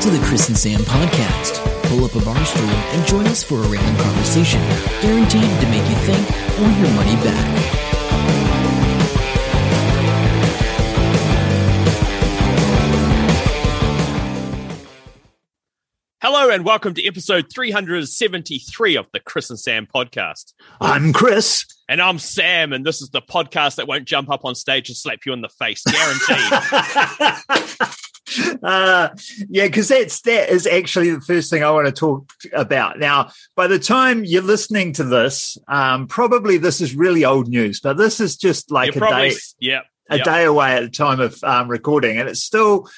Welcome to the Chris and Sam podcast. Pull up a bar stool and join us for a random conversation, guaranteed to make you think or your money back. Hello and welcome to episode 373 of the Chris and Sam podcast. I'm Chris. And I'm Sam, and this is the podcast that won't jump up on stage and slap you in the face, guaranteed. uh, yeah, because that's that is actually the first thing I want to talk about. Now, by the time you're listening to this, um, probably this is really old news, but this is just like You're a probably, day yeah, a yeah. day away at the time of um, recording, and it's still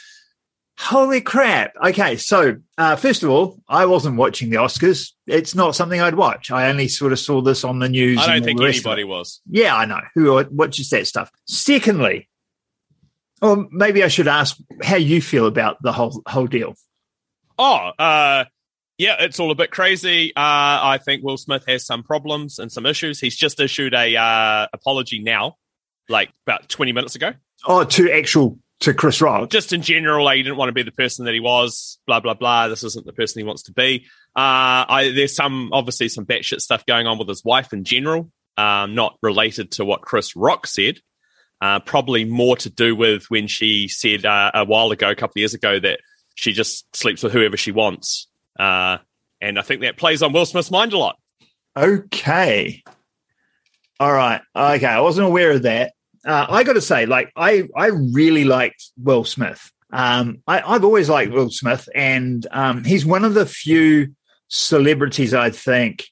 holy crap. Okay, so uh, first of all, I wasn't watching the Oscars. It's not something I'd watch. I only sort of saw this on the news. I don't think the rest of it. anybody was. Yeah, I know. Who watches that stuff? Secondly, or maybe I should ask how you feel about the whole whole deal. Oh, uh, yeah, it's all a bit crazy. Uh, I think Will Smith has some problems and some issues. He's just issued a uh, apology now, like about 20 minutes ago. Oh, to actual to Chris Rock. just in general, like, he didn't want to be the person that he was, blah, blah, blah. This isn't the person he wants to be. Uh, I, there's some, obviously, some batshit stuff going on with his wife in general, um, not related to what Chris Rock said. Uh, probably more to do with when she said uh, a while ago, a couple of years ago, that she just sleeps with whoever she wants. Uh, and I think that plays on Will Smith's mind a lot. Okay. All right. Okay. I wasn't aware of that. Uh, I got to say, like, I I really liked Will Smith. Um, I, I've always liked Will Smith, and um, he's one of the few celebrities I think.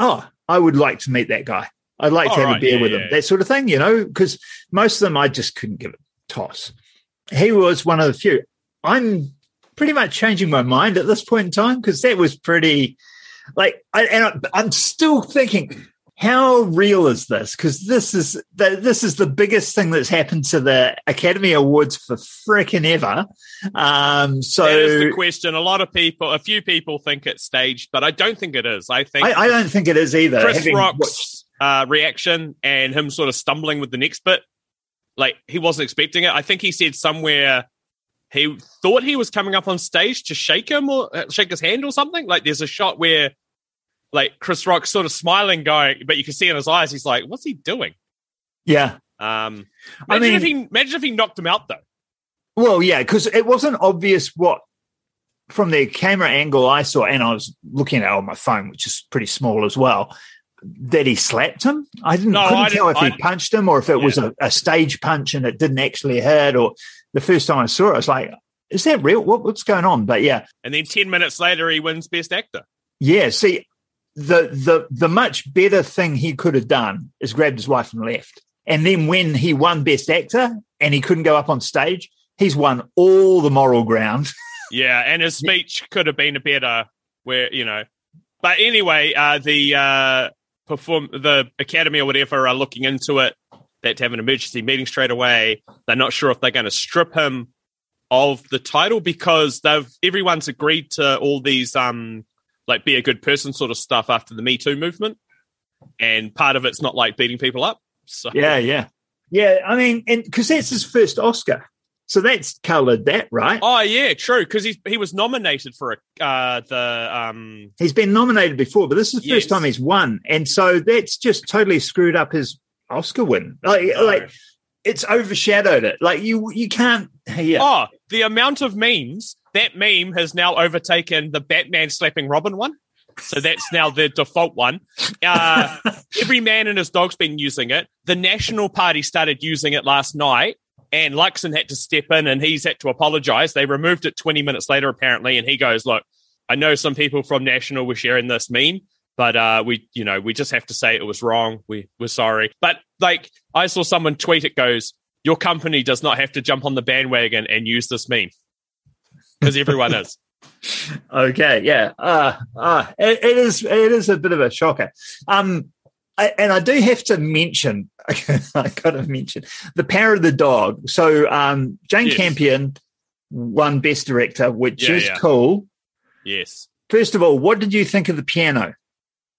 Oh, I would like to meet that guy. I'd like to All have right, a beer yeah, with yeah, him, yeah. that sort of thing, you know, because most of them I just couldn't give a toss. He was one of the few. I'm pretty much changing my mind at this point in time because that was pretty like I, and I, I'm still thinking how real is this because this is the, this is the biggest thing that's happened to the Academy Awards for freaking ever. Um, so that is the question. A lot of people, a few people think it's staged, but I don't think it is. I think I, I don't think it is either. Chris Rock's uh, reaction and him sort of stumbling with the next bit, like he wasn't expecting it. I think he said somewhere he thought he was coming up on stage to shake him or uh, shake his hand or something. Like there's a shot where like Chris Rock's sort of smiling, going, but you can see in his eyes, he's like, "What's he doing?" yeah. Um, I mean- if he imagine if he knocked him out though. Well, yeah, because it wasn't obvious what from the camera angle I saw, and I was looking at it on my phone, which is pretty small as well. That he slapped him. I didn't No, couldn't I tell if didn't- he I- punched him or if it was a, a stage punch and it didn't actually hurt. Or the first time I saw it, I was like, "Is that real? What, what's going on?" But yeah, And then ten minutes later, he wins Best Actor. yeah. See, the the the much better thing he could have done is grabbed his wife and left. And then when he won Best Actor and he couldn't go up on stage, he's won all the moral ground. Yeah, and his speech could have been a better where you know. But anyway, uh, the uh, perform the academy or whatever are looking into it. They have to have an emergency meeting straight away. They're not sure if they're going to strip him of the title because they've everyone's agreed to all these um like be a good person sort of stuff after the Me Too movement, and part of it's not like beating people up. So Yeah, yeah, yeah. I mean, and because that's his first Oscar, so that's coloured that, right? Oh yeah, true. Because he he was nominated for a, uh, the um He's been nominated before, but this is the Yes. first time he's won, and so that's just totally screwed up his Oscar win. Like, No. like it's overshadowed it. Like you, you can't. Yeah, Oh, the amount of memes that meme has now overtaken the Batman slapping Robin one. So that's now the default one. Uh, every man and his dog's been using it. The National Party started using it last night, and Luxon had to step in and he's had to apologize. They removed it 20 minutes later, apparently, and he goes, Look, I know some people from National were sharing this meme, but uh, we, you know, we just have to say it was wrong. We we're sorry. But like, I saw someone tweet it goes, Your company does not have to jump on the bandwagon and use this meme because everyone is. Okay, yeah, uh, uh, it, it is. It is a bit of a shocker. Um, I, and I do have to mention. I got to mention the power of the dog. So, um, Jane Yes. Campion won Best Director, which Yeah, is yeah. cool. Yes. First of all, what did you think of the piano?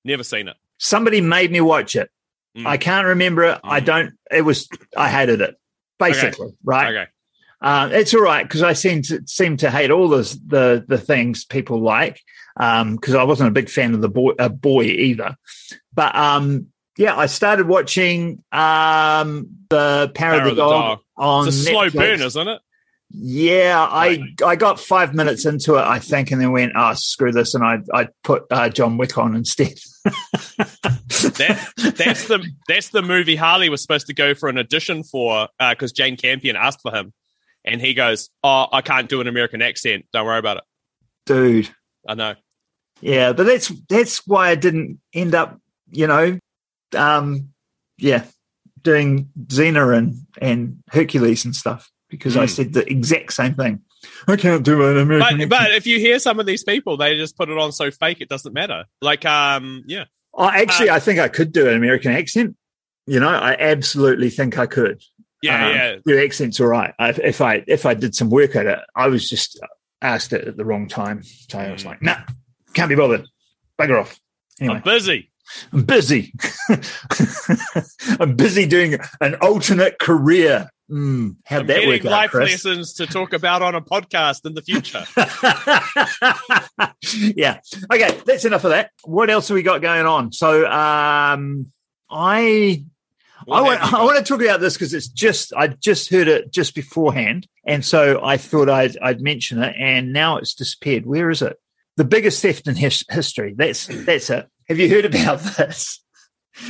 Never seen it. Somebody made me watch it. Mm. I can't remember it. I Mm. don't. It was. I hated it. Basically, right? Okay. Uh, it's all right because I seem to seem to hate all this, the the things people like because um, I wasn't a big fan of the boy, uh, boy either. But um, yeah, I started watching um, the Power, Power of the, Dog, Dog, on it's a Netflix. slow burn, isn't it? Yeah, I I got five minutes into it, I think, and then went, "Oh, screw this," and I I put uh, John Wick on instead. that, that's the that's the movie Harley was supposed to go for an audition for because uh, Jane Campion asked for him, and he goes, "Oh, I can't do an American accent. Don't worry about it, dude." I know. Yeah, but that's that's why I didn't end up, you know, um, yeah, doing Xena and and Hercules and stuff because mm. I hmm. said the exact same thing. I can't do an American. But, but, if you hear some of these people, they just put it on so fake it doesn't matter. Like, um, yeah. Oh, actually, uh, I think I could do an American accent. You know, I absolutely think I could. Yeah, um, yeah. Your accent's all right. I, if I if I did some work at it, I was just asked it at the wrong time, so I was mm. like, "Nah, can't be bothered. Bugger off." Anyway, I'm busy. I'm busy. I'm busy doing an alternate career. Mm, how'd I'm that work out, life Chris? lessons to talk about on a podcast in the future. yeah. Okay, that's enough of that. What else have we got going on? So, um, I I want, I want to talk about this because it's just I just heard it just beforehand, and so I thought I'd, I'd mention it, and now it's disappeared. Where is it? The biggest theft in his, history. That's that's it. Have you heard about this?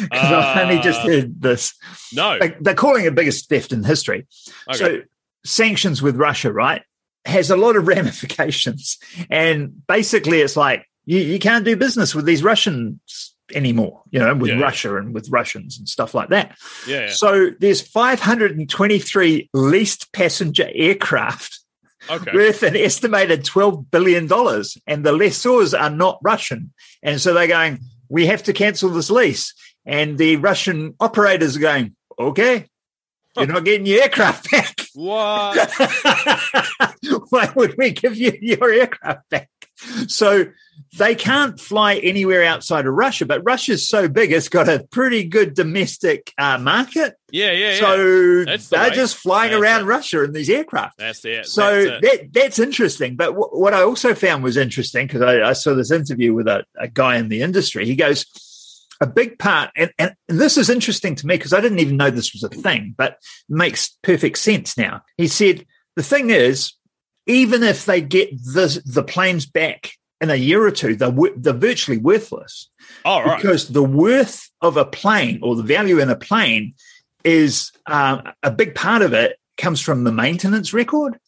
Because uh, I've only just uh, heard this. No, they, they're calling it biggest theft in history. Okay. So sanctions with Russia, right, has a lot of ramifications, and basically it's like you, you can't do business with these Russians anymore, you know, with yeah. Russia and with Russians and stuff like that. Yeah, yeah. So there's 523 leased passenger aircraft okay. worth an estimated $12 billion. And the lessors are not Russian. And so they're going, we have to cancel this lease. And the Russian operators are going, okay, you're not getting your aircraft back. What? Why would we give you your aircraft back? So they can't fly anywhere outside of Russia, but Russia's so big, it's got a pretty good domestic uh, market. Yeah, yeah, yeah. So that's they're the just flying that's around it. Russia in these aircraft. That's it. So that's that that's interesting. But w- what I also found was interesting because I, I, saw this interview with a, a guy in the industry. He goes, a big part, and, and, and this is interesting to me because I didn't even know this was a thing, but makes perfect sense now. He said, the thing is, even if they get the, the planes back in a year or two, they're, they're virtually worthless. Oh, right. Because the worth of a plane or the value in a plane is uh, a big part of it comes from the maintenance record.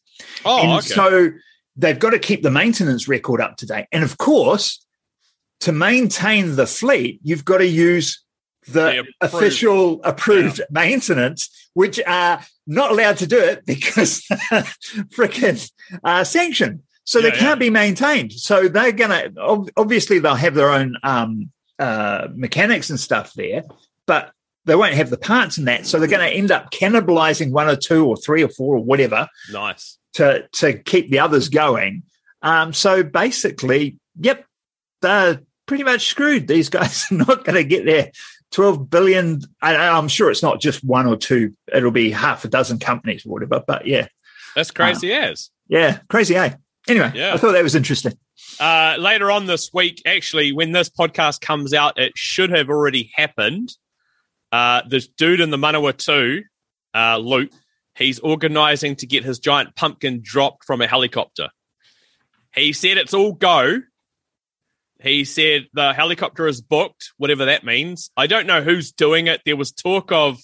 Oh, and okay. so they've got to keep the maintenance record up to date. And of course, to maintain the fleet, you've got to use the, the approved. official approved yeah. maintenance, which are not allowed to do it because freaking uh, sanctioned. So yeah, they can't yeah. be maintained. So they're going to, obviously, they'll have their own um, uh, mechanics and stuff there, but they won't have the parts in that. So they're going to end up cannibalizing one or two or three or four or whatever. Nice. To, to keep the others going. Um, so basically, yep, they're pretty much screwed. These guys are not going to get their 12 billion. I, I'm sure it's not just one or two, it'll be half a dozen companies or whatever. But yeah. That's crazy uh, as. Yeah, crazy, eh? Anyway, yeah. I thought that was interesting. Uh, later on this week, actually, when this podcast comes out, it should have already happened. Uh, this dude in the Manawatu, uh, Luke, he's organizing to get his giant pumpkin dropped from a helicopter. He said it's all go, he said the helicopter is booked, whatever that means. I don't know who's doing it. There was talk of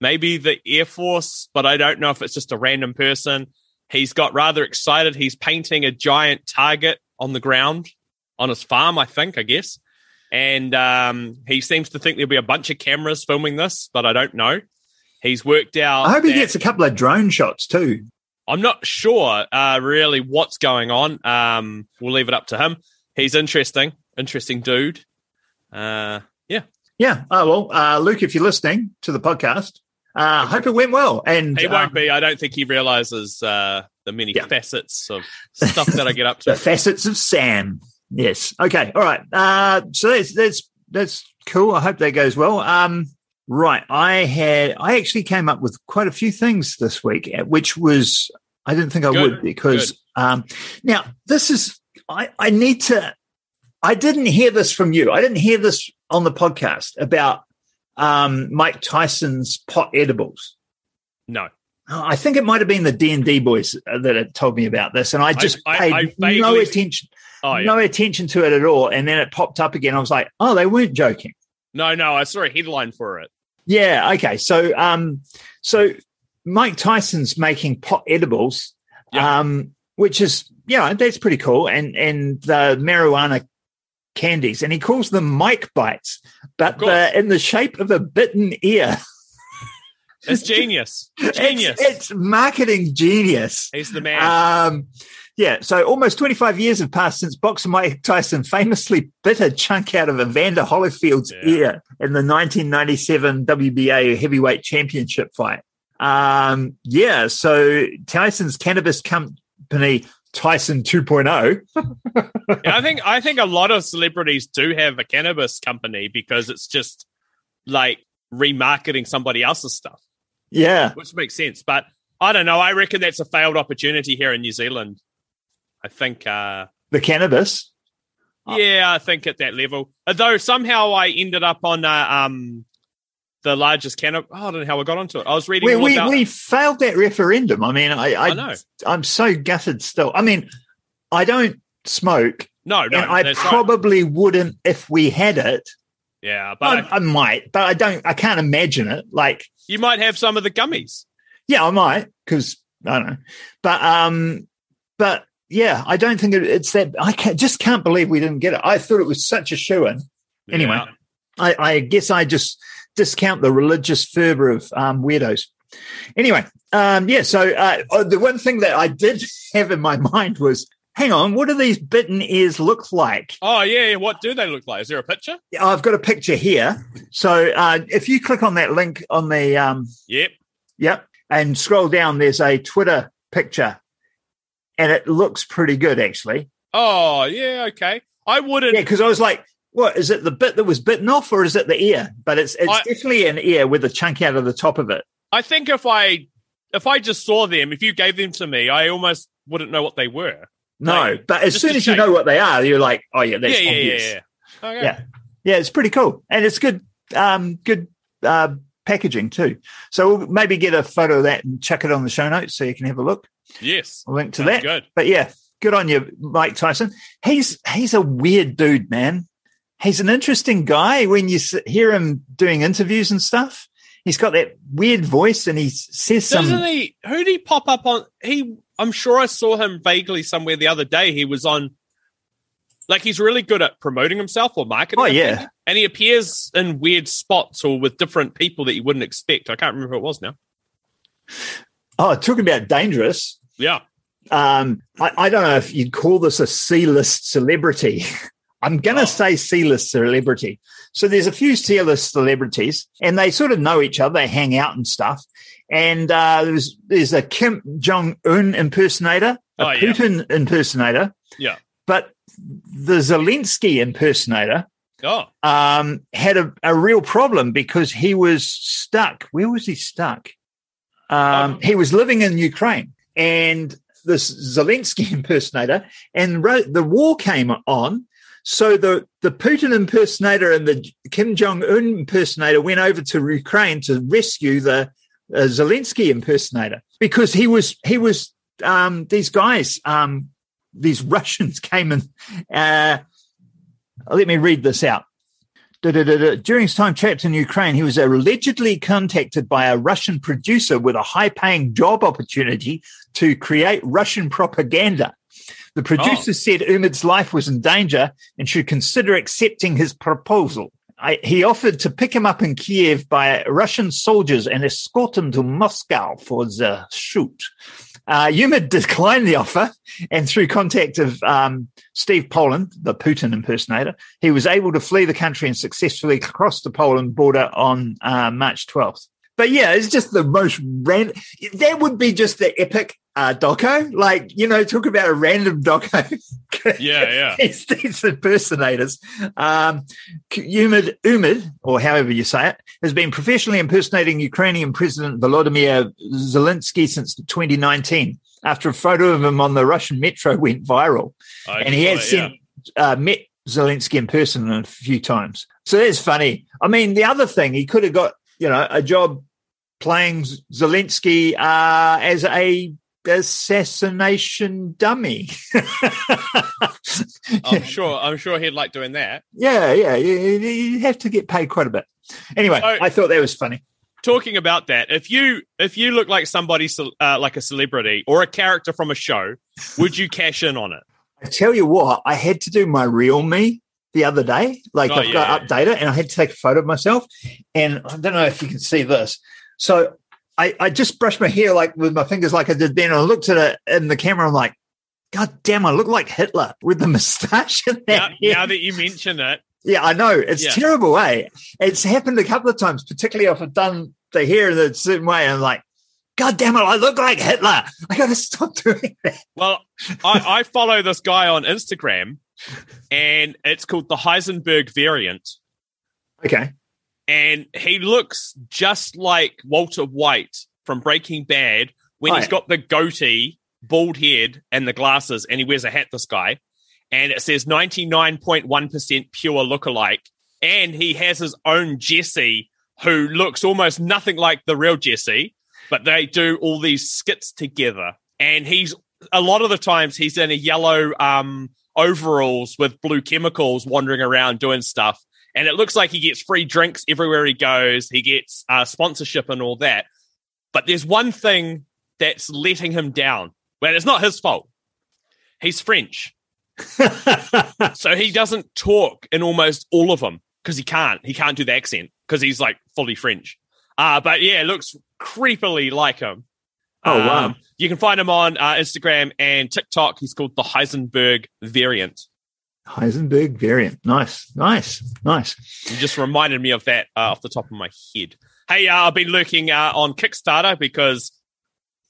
maybe the Air Force, but I don't know if it's just a random person. He's got rather excited. He's painting a giant target on the ground on his farm, I think, I guess. And um, he seems to think there'll be a bunch of cameras filming this, but I don't know. He's worked out. I hope he gets a couple of drone shots too. I'm not sure uh, really what's going on. Um, we'll leave it up to him he's interesting, interesting dude. Uh, yeah, yeah. Oh well, uh, Luke, if you're listening to the podcast, I uh, hope it went well. And he won't um, be. I don't think he realizes uh, the many yeah. facets of stuff that I get up to. the facets of Sam. Yes. Okay. All right. Uh, so that's that's that's cool. I hope that goes well. Um, Right. I had, I actually came up with quite a few things this week, uh, which was, I didn't think I Good, would because, um, now this is, I, I need to, I didn't hear this from you. I didn't hear this on the podcast about, um, Mike Tyson's pot edibles. No. Oh, I think it might have been the D and D boys uh, that had told me about this, and I just I- paid I no vaguely- attention, Oh, yeah. no attention to it at all. And then it popped up again. I was like, oh, they weren't joking. No, no, I saw a headline for it. Yeah. Okay. So, um, so Mike Tyson's making pot edibles, Yeah. um, which is yeah, that's pretty cool, and and the marijuana candies, and he calls them Mike bites, but Of course. the, in the shape of a bitten ear. It's genius. Genius. It's, it's marketing genius. He's the man. Um, yeah, so almost 25 years have passed since boxer Mike Tyson famously bit a chunk out of Evander Holyfield's Yeah. ear in the 1997 WBA heavyweight championship fight. Um, yeah, so Tyson's cannabis company, Tyson oh, 2.0, Yeah, I think I think a lot of celebrities do have a cannabis company because it's just like remarketing somebody else's stuff, yeah, which makes sense. But I don't know. I reckon that's a failed opportunity here in New Zealand. I think, uh, the cannabis. Yeah, I think at that level. Although somehow I ended up on uh, um the largest cannabis. Oh, I don't know how I got onto it. I was reading We, we, about. we failed that referendum. I mean, I, I, I know. I'm so gutted still. I mean, I don't smoke, no, no, I that's right. probably wouldn't if we had it. Yeah, but I, I might, but I don't. I can't imagine it. Like, you might have some of the gummies. yeah, I might because I don't know. But um, but yeah, I don't think it, it's that. I can't, just can't believe we didn't get it. I thought it was such a shoe in. Anyway. Yeah. I, I guess I just discount the religious fervor of um, weirdos. Anyway, um, yeah. So uh, oh, the one thing that I did have in my mind was, hang on, what do these bitten ears look like? Oh yeah, yeah, what do they look like? Is there a picture? I've got a picture here. So uh, if you click on that link on the um, Yep. Yep. And scroll down, there's a Twitter picture. And it looks pretty good, actually. Oh yeah, okay. I wouldn't. Yeah, because I was like, what is it the bit that was bitten off or is it the ear? But it's it's I- definitely an ear with a chunk out of the top of it. I think if I if I just saw them, if you gave them to me, I almost wouldn't know what they were. No, Like, but as soon as you know what they are, you're like, oh yeah, that's yeah, yeah, yeah, yeah. Okay. Yeah. Yeah, it's pretty cool. And it's good um good uh packaging too. So we'll maybe get a photo of that and chuck it on the show notes so you can have a look. Yes. A link to Sounds that. Good. But yeah, good on you, Mike Tyson. He's he's a weird dude, man. He's an interesting guy when you hear him doing interviews and stuff. He's got that weird voice, and he says some. Doesn't he? Who did he pop up on? He. I'm sure I saw him vaguely somewhere the other day. He was on. Like he's really good at promoting himself or marketing. Oh, yeah. think. and he appears in weird spots or with different people that you wouldn't expect. I can't remember who it was now. Oh, talking about dangerous. Yeah. Um, I, I don't know if you'd call this a C-list celebrity. I'm going to Oh. say C-list celebrity. So there's a few C-list celebrities, and they sort of know each other. They hang out and stuff. And uh, there's there's a Kim Jong Un impersonator, a Oh, yeah. Putin impersonator, Yeah. but the Zelensky impersonator Oh. um, had a, a real problem because he was stuck. Where was he stuck? Um, Oh. He was living in Ukraine, and this Zelensky impersonator, and the war came on. So the the Putin impersonator and the Kim Jong Un impersonator went over to Ukraine to rescue the uh, Zelensky impersonator because he was he was um, these guys um, these Russians came and uh, let me read this out. During his time trapped in Ukraine, he was allegedly contacted by a Russian producer with a high paying job opportunity to create Russian propaganda. The producer said Umid's life was in danger and should consider accepting his proposal. I, he offered to pick him up in Kiev by Russian soldiers and escort him to Moscow for the shoot. Uh, Umid declined the offer, and through contact of um, Steve Poland, the Putin impersonator, he was able to flee the country and successfully cross the Poland border on uh, March 12th. But yeah, it's just the most random. That would be just the epic uh, doco. Like, you know, talk about a random doco. Yeah, yeah. it's these impersonators. Um, Umid, Umid, or however you say it, has been professionally impersonating Ukrainian President Volodymyr Zelensky since 2019 after a photo of him on the Russian metro went viral. I and he had it, sent, uh, met Zelensky in person a few times. So that's funny. I mean, the other thing, he could have got, you know, a job playing Zelensky uh, as a assassination dummy. I'm sure. I'm sure he'd like doing that. yeah, yeah, you, have to get paid quite a bit. Anyway, So- I thought that was funny. Talking about that, if you if you look like somebody uh, like a celebrity or a character from a show, would you cash in on it? I tell you what, I had to do my RealMe the other day. Like Oh, I've got yeah. to update it, and I had to take a photo of myself. And I don't know if you can see this. So I, I just brushed my hair like with my fingers, like I did then. And I looked at it in the camera. I'm like, God damn, I look like Hitler with the moustache and Now, that. hair." now that you mention it, Yeah, I know. It's Yeah. terrible, eh? It's happened a couple of times, particularly if I've done the hair in a certain way. And I'm like, God damn it, I look like Hitler. I got to stop doing that. well, I, I follow this guy on Instagram, and it's called the Heisenberg variant. Okay. And he looks just like Walter White from Breaking Bad when he's Right. got the goatee, bald head, and the glasses, and he wears a hat. This guy, and it says ninety nine point one percent pure lookalike, and he has his own Jesse who looks almost nothing like the real Jesse, but they do all these skits together, and he's a lot of the times he's in a yellow um overalls with blue chemicals wandering around doing stuff and it looks like he gets free drinks everywhere he goes. He gets uh, sponsorship and all that. But there's one thing that's letting him down. Well, it's not his fault. He's French, so he doesn't talk in almost all of them because he can't. He can't do the accent because he's like fully French. Uh, but yeah, it looks creepily like him. Oh, wow. Um, you can find him on uh, Instagram and TikTok. He's called the Heisenberg variant. Heisenberg variant. Nice, nice, nice. You just reminded me of that uh, off the top of my head. Hey, uh, I've been lurking uh, on Kickstarter because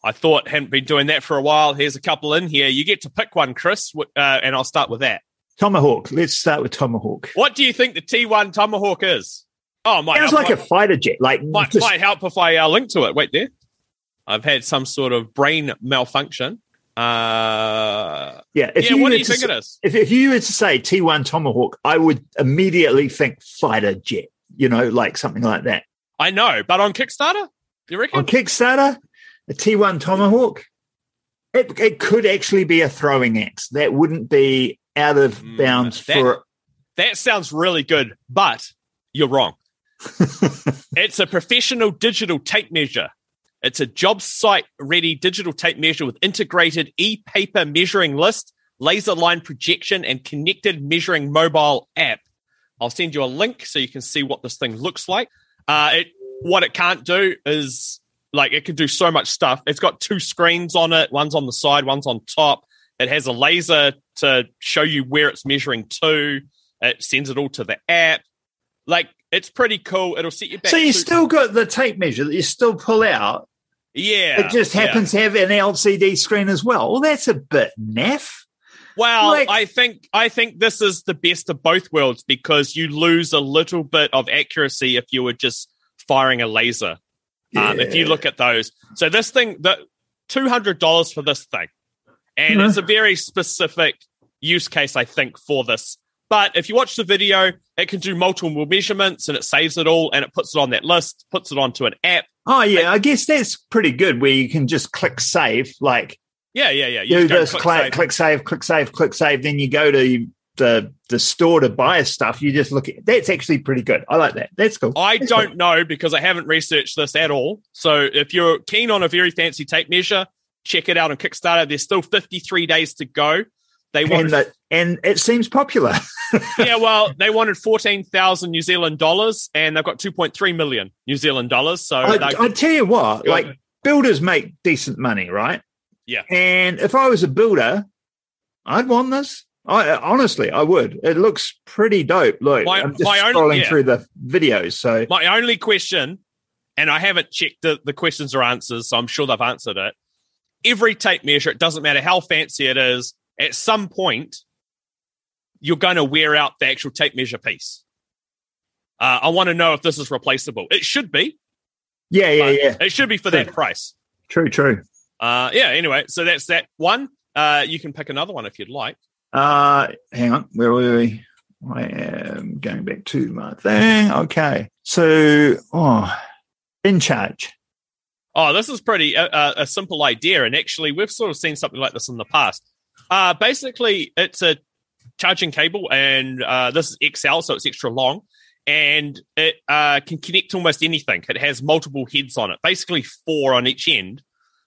I thought hadn't been doing that for a while. Here's a couple in here. You get to pick one, Chris, uh, and I'll start with that. Tomahawk. Let's start with Tomahawk. What do you think the T1 Tomahawk is? Oh, might Sounds help, like a fighter jet. Like might, just- might help if I uh, link to it. Wait there. I've had some sort of brain malfunction. Uh, yeah. If yeah, what do you to think s- it is? If, if you were to say T1 Tomahawk, I would immediately think fighter jet. You know, like something like that. I know, but on Kickstarter, you reckon? On Kickstarter, a T1 Tomahawk, it, it could actually be a throwing axe. That wouldn't be out of Mm, bounds that- for. That sounds really good, but you're wrong. it's a professional digital tape measure. It's a job site ready digital tape measure with integrated e paper measuring list, laser line projection, and connected measuring mobile app. I'll send you a link so you can see what this thing looks like. Uh, it what it can't do is like it can do so much stuff. It's got two screens on it. One's on the side, one's on top. It has a laser to show you where it's measuring to. It sends it all to the app. Like it's pretty cool. It'll set you back. So you still got the tape measure that you still pull out. Yeah. it just yeah. happens to have an LCD screen as well. Well, that's a bit naff. Well, Like- I think I think this is the best of both worlds because you lose a little bit of accuracy if you were just firing a laser. Um, if you look at those, so this thing, the two hundred dollars for this thing, and Yeah. it's a very specific use case, I think, for this. But if you watch the video, it can do multiple measurements and it saves it all and it puts it on that list, puts it onto an app. Oh yeah, I guess that's pretty good. Where you can just click save, like Yeah, yeah, yeah. You do just this, click click, save. click save, click save, click save. Then you go to the the store to buy stuff. You just look at that's actually pretty good. I like that. That's cool. I That's don't know because I haven't researched this at all. So if you're keen on a very fancy tape measure, check it out on Kickstarter. There's still 53 days to go. They And, wanted, that, and it seems popular. yeah, well, they wanted 14,000 New Zealand dollars, and they've got 2.3 million New Zealand dollars. So I, I tell you what, like builders make decent money, right? Yeah. And if I was a builder, I'd want this. I honestly, I would. It looks pretty dope. Look, My- I'm just scrolling yeah. through the videos. So my only question, and I haven't checked the, the questions or answers, so I'm sure they've answered it. Every tape measure, it doesn't matter how fancy it is, at some point, you're going to wear out the actual tape measure piece. Uh, I want to know if this is replaceable. It should be. Yeah, yeah, yeah. It should be for that price. True, true. Uh, yeah. Anyway, so that's that one. Uh, you can pick another one if you'd like. Uh, hang on. Where were we? I am going back to my thing. Okay. So, oh, Incharge. Oh, this is pretty uh, a simple idea, and actually, we've sort of seen something like this in the past. Uh, basically, it's a charging cable, and uh, this is XL, so it's extra long, and it uh, can connect to almost anything. It has multiple heads on it, basically four on each end.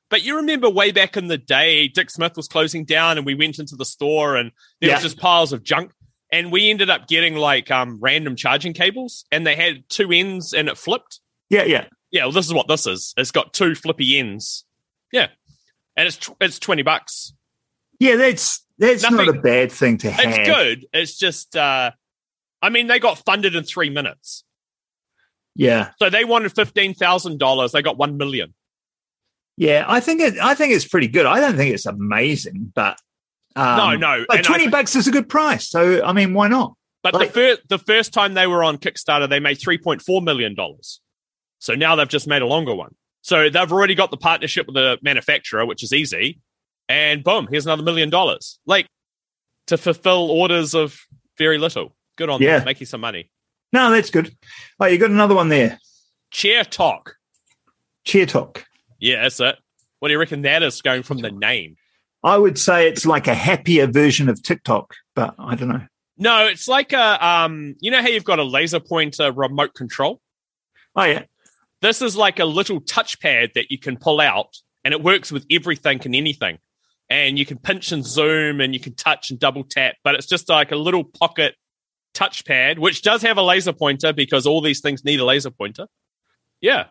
But you remember way back in the day, Dick Smith was closing down, and we went into the store, and there yeah. was just piles of junk and we ended up getting like um, random charging cables, and they had two ends, and it flipped. Yeah, yeah, yeah. Well, this is what this is. It's got two flippy ends. Yeah, and it's it's twenty bucks. Yeah, that's that's Nothing, not a bad thing to have. It's good. It's just, uh, I mean, they got funded in three minutes. Yeah. So they wanted fifteen thousand dollars. They got one million. Yeah, I think it. I think it's pretty good. I don't think it's amazing, but um, no, no. Like twenty I, bucks is a good price. So I mean, why not? But like, the first the first time they were on Kickstarter, they made three point four million dollars. So now they've just made a longer one. So they've already got the partnership with the manufacturer, which is easy. And boom, here's another million dollars. Like to fulfill orders of very little. Good on yeah. them. Make you some money. No, that's good. Oh, you got another one there. CheerTok. Chair Talk. Yeah, that's it. What do you reckon that is going from the name? I would say it's like a happier version of TikTok, but I don't know. No, it's like a um, you know how you've got a laser pointer remote control? Oh yeah. This is like a little touchpad that you can pull out and it works with everything and anything. And you can pinch and zoom and you can touch and double tap, but it's just like a little pocket touchpad, which does have a laser pointer because all these things need a laser pointer. Yeah.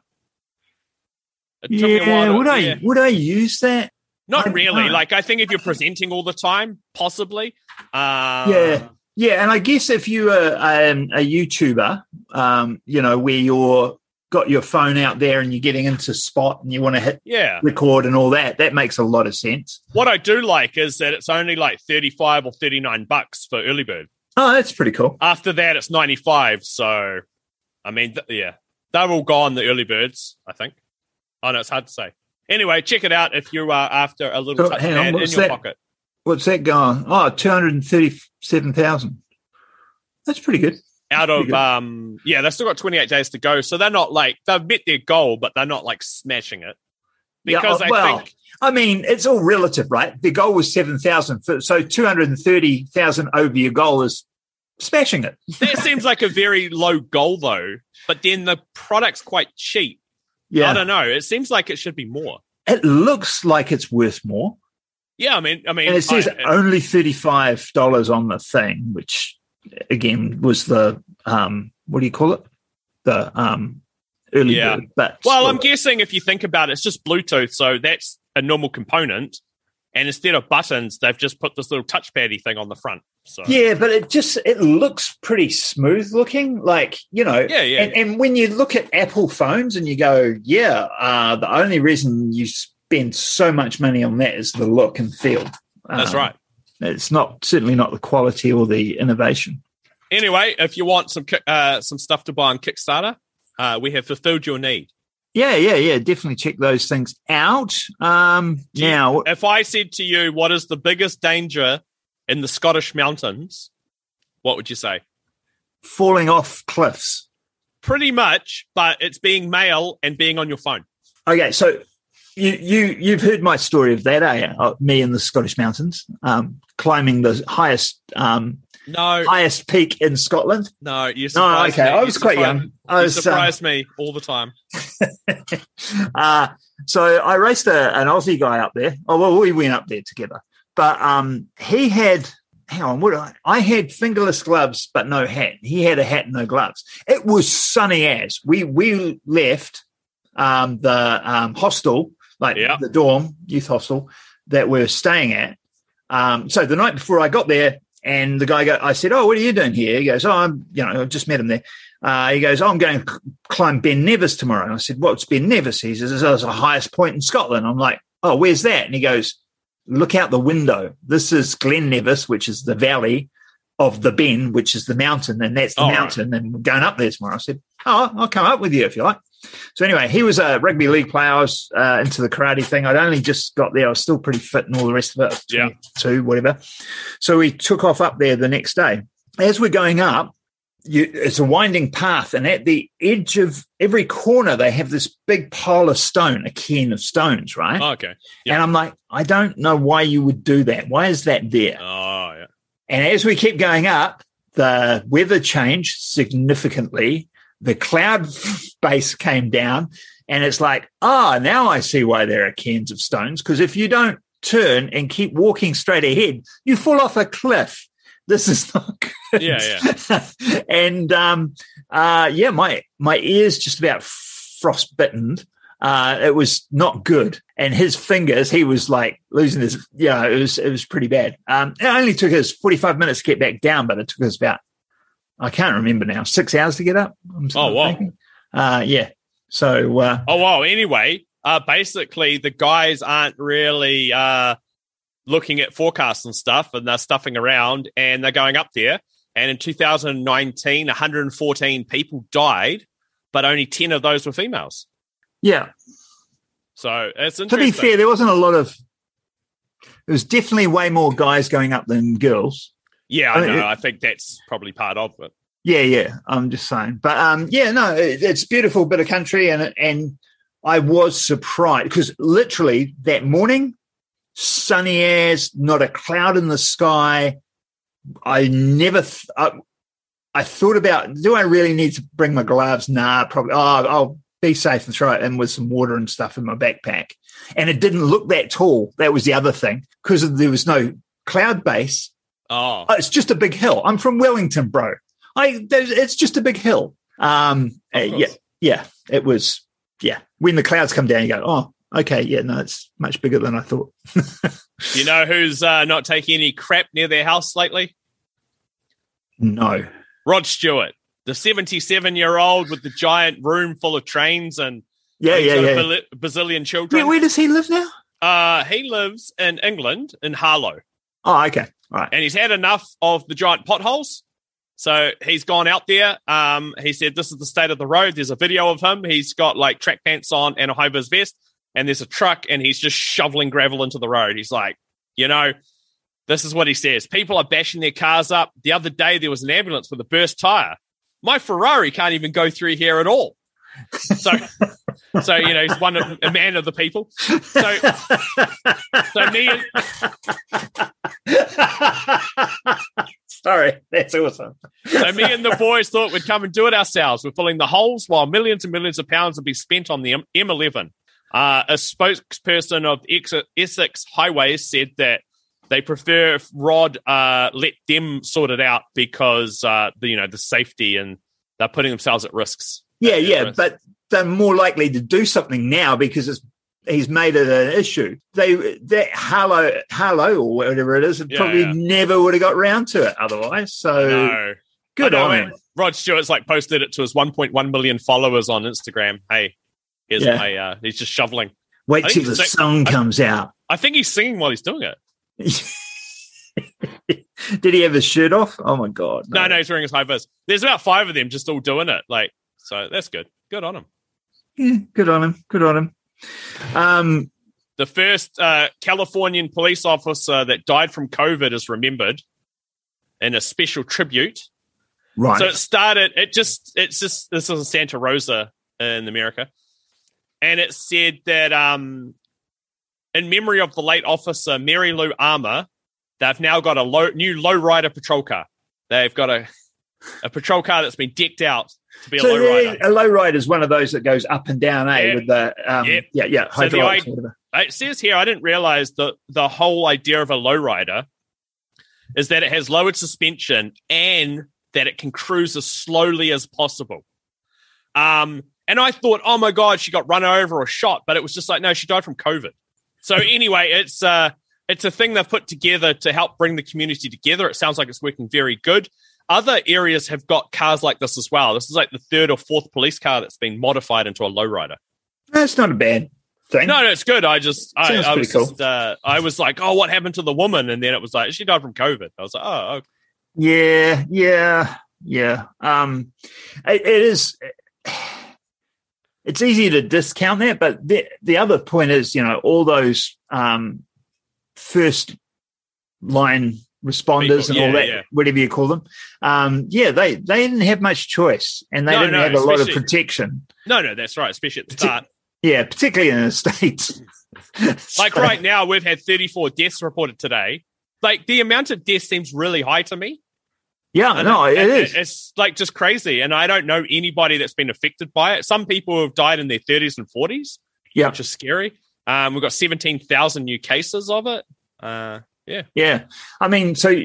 yeah, to, would I yeah. would I use that? Not I, really. like I think if you're presenting all the time, possibly. Uh, yeah, yeah, and I guess if you are um, a YouTuber, um, you know, where you're got your phone out there and you're getting into spot and you want to hit yeah. record and all that, that makes a lot of sense. What I do like is that it's only like 35 or 39 bucks for early bird. Oh, that's pretty cool. After that, it's 95. So, I mean, th- yeah, they're all gone, the early birds, I think. Oh, no, it's hard to say. Anyway, check it out if you are after a little so, touchpad in your that, pocket. What's that going? Oh, 237,000. That's pretty good. Out of, um, yeah, they've still got 28 days to go. So they're not like, they've met their goal, but they're not like smashing it. Because yeah, oh, well, I think. I mean, it's all relative, right? The goal was 7,000. So 230,000 over your goal is smashing it. that seems like a very low goal, though. But then the product's quite cheap. Yeah. I don't know. It seems like it should be more. It looks like it's worth more. Yeah, I mean, I mean, and it says I, only thirty five dollars on the thing, which again was the um, what do you call it? The um, early yeah. bird. But well, I'm guessing if you think about it, it's just Bluetooth, so that's a normal component. And instead of buttons, they've just put this little touchpaddy thing on the front. So yeah, but it just it looks pretty smooth looking. Like you know, yeah, yeah. And, and when you look at Apple phones and you go, yeah, uh, the only reason you spend so much money on that is the look and feel. That's um, right. It's not certainly not the quality or the innovation. Anyway, if you want some uh, some stuff to buy on Kickstarter, uh, we have fulfilled your need. Yeah, yeah, yeah. Definitely check those things out. Um, now, if I said to you, what is the biggest danger in the Scottish mountains, what would you say? Falling off cliffs. Pretty much, but it's being male and being on your phone. Okay, so you you you've heard my story of that, eh? Uh, me in the Scottish mountains, um, climbing the highest um, no highest peak in Scotland. No, you no, okay. Me. I was quite young. I was, you surprised um, me all the time. uh, so I raced a, an Aussie guy up there. Oh well, we went up there together, but um, he had. Hang on, what I, I had fingerless gloves but no hat. He had a hat and no gloves. It was sunny as we we left um, the um, hostel, like yeah. the dorm youth hostel that we're staying at. Um, so the night before I got there, and the guy go, I said, "Oh, what are you doing here?" He goes, "Oh, I'm, you know, I just met him there." Uh, he goes, oh, I'm going to climb Ben Nevis tomorrow. And I said, what's Ben Nevis? He says, it's the highest point in Scotland. I'm like, oh, where's that? And he goes, look out the window. This is Glen Nevis, which is the valley of the Ben, which is the mountain, and that's the Oh, mountain. And we're going up there tomorrow. I said, oh, I'll come up with you if you like. So anyway, he was a rugby league player. I was uh, into the karate thing. I'd only just got there. I was still pretty fit and all the rest of it. Yeah. Two, whatever. So we took off up there the next day. As we're going up, you, it's a winding path, and at the edge of every corner, they have this big pile of stone, a cairn of stones, right? Oh, okay. Yeah. And I'm like, I don't know why you would do that. Why is that there? Oh, yeah. And as we keep going up, the weather changed significantly. The cloud base came down, and it's like, ah, now I see why there are cairns of stones. Because if you don't turn and keep walking straight ahead, you fall off a cliff. This is not good. Yeah, yeah. and um, uh, yeah, my my ears just about frostbitten. Uh, it was not good. And his fingers, he was like losing his, yeah, it was, it was pretty bad. Um, it only took us 45 minutes to get back down, but it took us about, I can't remember now, six hours to get up. I'm Oh, wow. Uh, yeah. So, uh, Oh, well, anyway, uh, basically, the guys aren't really uh, looking at forecasts and stuff, and they're stuffing around, and they're going up there. And in 2019, 114 people died, but only 10 of those were females. yeah. So it's To be fair, there wasn't a lot of, there was definitely way more guys going up than girls. Yeah, I I mean, know. it- I think that's probably part of it. Yeah, yeah. I'm just saying, but um, yeah, no, it, it's a beautiful bit of country, and and I was surprised because literally that morning, sunny as, not a cloud in the sky. I never, th- I, I thought about, do I really need to bring my gloves? Nah, probably. Oh, I'll be safe and throw it in with some water and stuff in my backpack. And it didn't look that tall. That was the other thing because there was no cloud base. Oh, Oh, it's just a big hill. I'm from Wellington, bro. I it's just a big hill. Um, uh, yeah, yeah. It was yeah. When the clouds come down, you go, oh, okay, yeah, no, it's much bigger than I thought. you know who's uh, not taking any crap near their house lately? No, Rod Stewart, the 77 year old with the giant room full of trains and yeah, yeah, yeah. bazillion children. yeah. Where does he live now? Uh, he lives in England, in Harlow, Oh, okay, right. and he's had enough of the giant potholes. So he's gone out there. Um, he said, This is the state of the road. There's a video of him. He's got like track pants on and a high vis vest, and there's a truck, and he's just shoveling gravel into the road. He's like, You know, this is what he says. People are bashing their cars up. The other day, there was an ambulance with a burst tire. My Ferrari can't even go through here at all. So, so you know, he's one of, a man of the people. So, so me and Sorry, that's awesome. So me and the boys thought we'd come and do it ourselves. We're filling the holes while millions and millions of pounds would be spent on the M- M11. Uh, a spokesperson of Ex- Essex Highways said that they prefer if Rod uh, let them sort it out because uh, the you know the safety and they're putting themselves at risks. Yeah, yeah, but they're more likely to do something now because it's he's made it an issue. They that Harlow Harlow or whatever it is, it Yeah, probably yeah. never would have got round to it otherwise. So no, good on him. Rod Stewart's like posted it to his 1.1 million followers on Instagram. Hey, here's Yeah. my. Uh, he's just shoveling. Wait till the like- song I- comes out. I think he's singing while he's doing it. Did he have his shirt off? Oh my god! No, no, he's wearing his high vis. There's about five of them just all doing it. Like, so that's good. Good on him. Yeah, good on him. Good on him. Um, The first uh, Californian police officer that died from COVID is remembered in a special tribute. right. So it started. It just. It's just. This is Santa Rosa in America, and it said that um, in memory of the late officer Marylou Armer, they've now got a low, new lowrider patrol car. They've got a a patrol car that's been decked out to be a so lowrider. the- a low rider is one of those that goes up and down, eh? Yeah. With the um, Yep. yeah, yeah, So the i- it says here I didn't realize that the whole idea of a low rider is that it has lowered suspension and that it can cruise as slowly as possible. Um, and I thought, oh my god, she got run over or shot, but it was just like, no, she died from COVID. So anyway, it's uh, it's a thing they've put together to help bring the community together. It sounds like it's working very good. Other areas have got cars like this as well. This is like the third or fourth police car that's been modified into a lowrider. That's not a bad thing. No, no, it's good. I just, I, I was cool. just, uh, I was like, oh, what happened to the woman? And then it was like, she died from COVID. I was like, oh, okay. Yeah, yeah, yeah. Um, it, it is. It's easy to discount that, but the the other point is, you know, all those um, first line responders People, and all that, yeah. whatever you call them. Um, yeah, they they didn't have much choice, and they No, didn't no, have a lot of protection. no, no, that's right. Especially at the Partic- start. Yeah, particularly in the states. Like right now, we've had 34 deaths reported today. Like the amount of deaths seems really high to me. Yeah, And no, it it- is. It's like just crazy. And I don't know anybody that's been affected by it. Some people have died in their 30s and 40s, Yeah. which is scary. Um, we've got 17,000 new cases of it. Uh, yeah. Yeah, I mean, so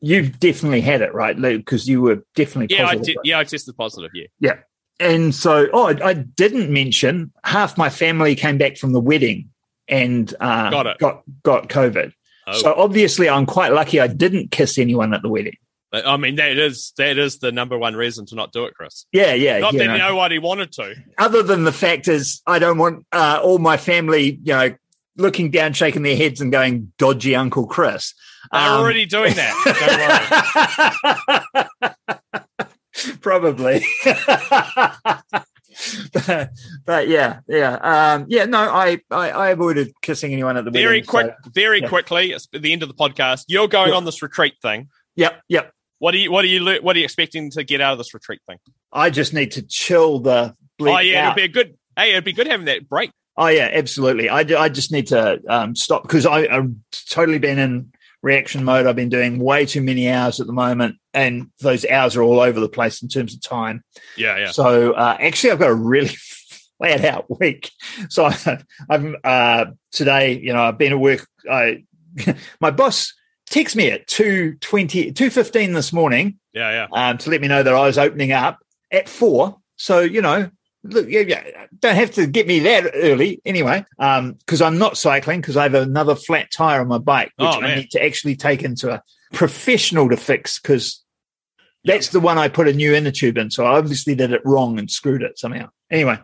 you've definitely had it, right, Luke? Because you were definitely Yeah, I did, right? yeah, I tested positive. Yeah. Yeah. And so, oh, I, I didn't mention half my family came back from the wedding and uh, Got it. got got COVID. Oh. So obviously, I'm quite lucky. I didn't kiss anyone at the wedding. I mean, that is that is the number one reason to not do it, Chris. Yeah, yeah. Not that know. nobody wanted to. Other than the fact is, I don't want uh, all my family, you know, looking down, shaking their heads, and going, "Dodgy Uncle Chris." They're Um, already doing that. Don't worry. Probably. but, but yeah, yeah, um, yeah. No, I, I, I avoided kissing anyone at the Very wedding, quick, so- very yeah. quickly. It's at the end of the podcast. You're going on this retreat thing. Yep, yep. What are you? What are you? What are you expecting to get out of this retreat thing? I just need to chill the. oh yeah, it'd be a good. Hey, it'd be good having that break. Oh yeah, absolutely. I, I just need to um, stop because I, I've totally been in reaction mode. I've been doing way too many hours at the moment, and those hours are all over the place in terms of time. Yeah, yeah. So uh, actually, I've got a really flat out week. So I, I'm uh, today. You know, I've been at work. I my boss texted me at 2.20, 2.15 this morning Yeah, yeah. um, to let me know that I was opening up at four. So, you know, look, yeah, yeah, don't have to get me that early anyway, Um, because I'm not cycling because I have another flat tire on my bike, which Oh, I need to actually take into a professional to fix because that's the one I put a new inner tube in. So I obviously did it wrong and screwed it somehow. Anyway,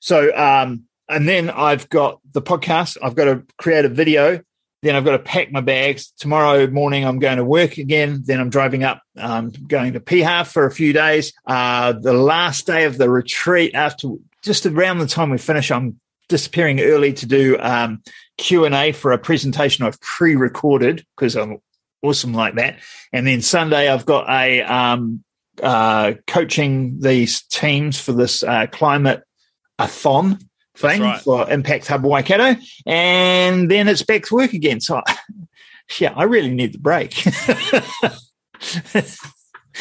so, um, and then I've got the podcast. I've got to create a video. Then I've got to pack my bags. Tomorrow morning, I'm going to work again. Then I'm driving up, um, going to Piha for a few days. Uh, the last day of the retreat, after just around the time we finish, I'm disappearing early to do um, Q and A for a presentation I've pre-recorded because I'm awesome like that. And then Sunday, I've got a um, uh, coaching these teams for this uh, climate a thon thing right. for Impact Hub Waikato, and then it's back to work again. So, yeah, I really need the break.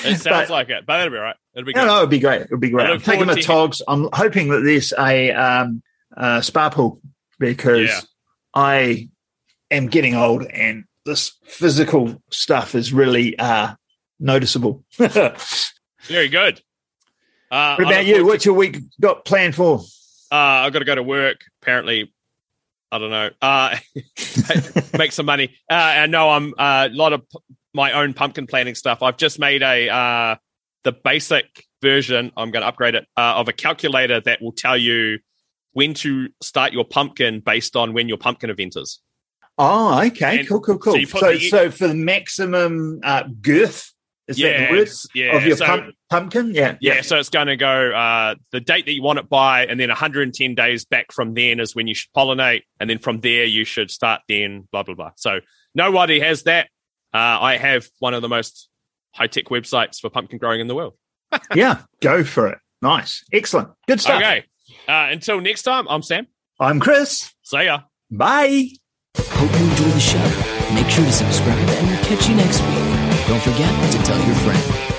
It sounds But- like it, but it'll be all right. It'll be no, good. no, it'd be great. It'd be great. I'm taking my to- togs. I'm hoping that there's a um, uh, spa pool because Yeah. I am getting old and this physical stuff is really uh, noticeable. Very good. Uh, I about you? What's your week got planned for? Uh, I've got to go to work. Apparently, I don't know. Uh, make some money. Uh, and no, I'm uh, a lot of p- my own pumpkin planting stuff. I've just made a uh, the basic version. I'm going to upgrade it uh, of a calculator that will tell you when to start your pumpkin based on when your pumpkin event is. Oh, okay, And cool, cool, cool. so So, put so, for the maximum uh, girth, is that Yeah, the word it's- yeah, of your so- pump, pumpkin? Yeah, Yeah, so it's going to go uh, the date that you want it by, and then 110 days back from then is when you should pollinate, and then from there you should start then blah blah blah. So nobody has that. Uh, I have one of the most high tech websites for pumpkin growing in the world. yeah. Go for it. Nice, excellent, good stuff. Okay, uh, until next time, I'm Sam. I'm Chris. See ya. Bye. Hope you enjoy the show. Make sure to subscribe and we'll catch you next week. Don't forget to tell your friend.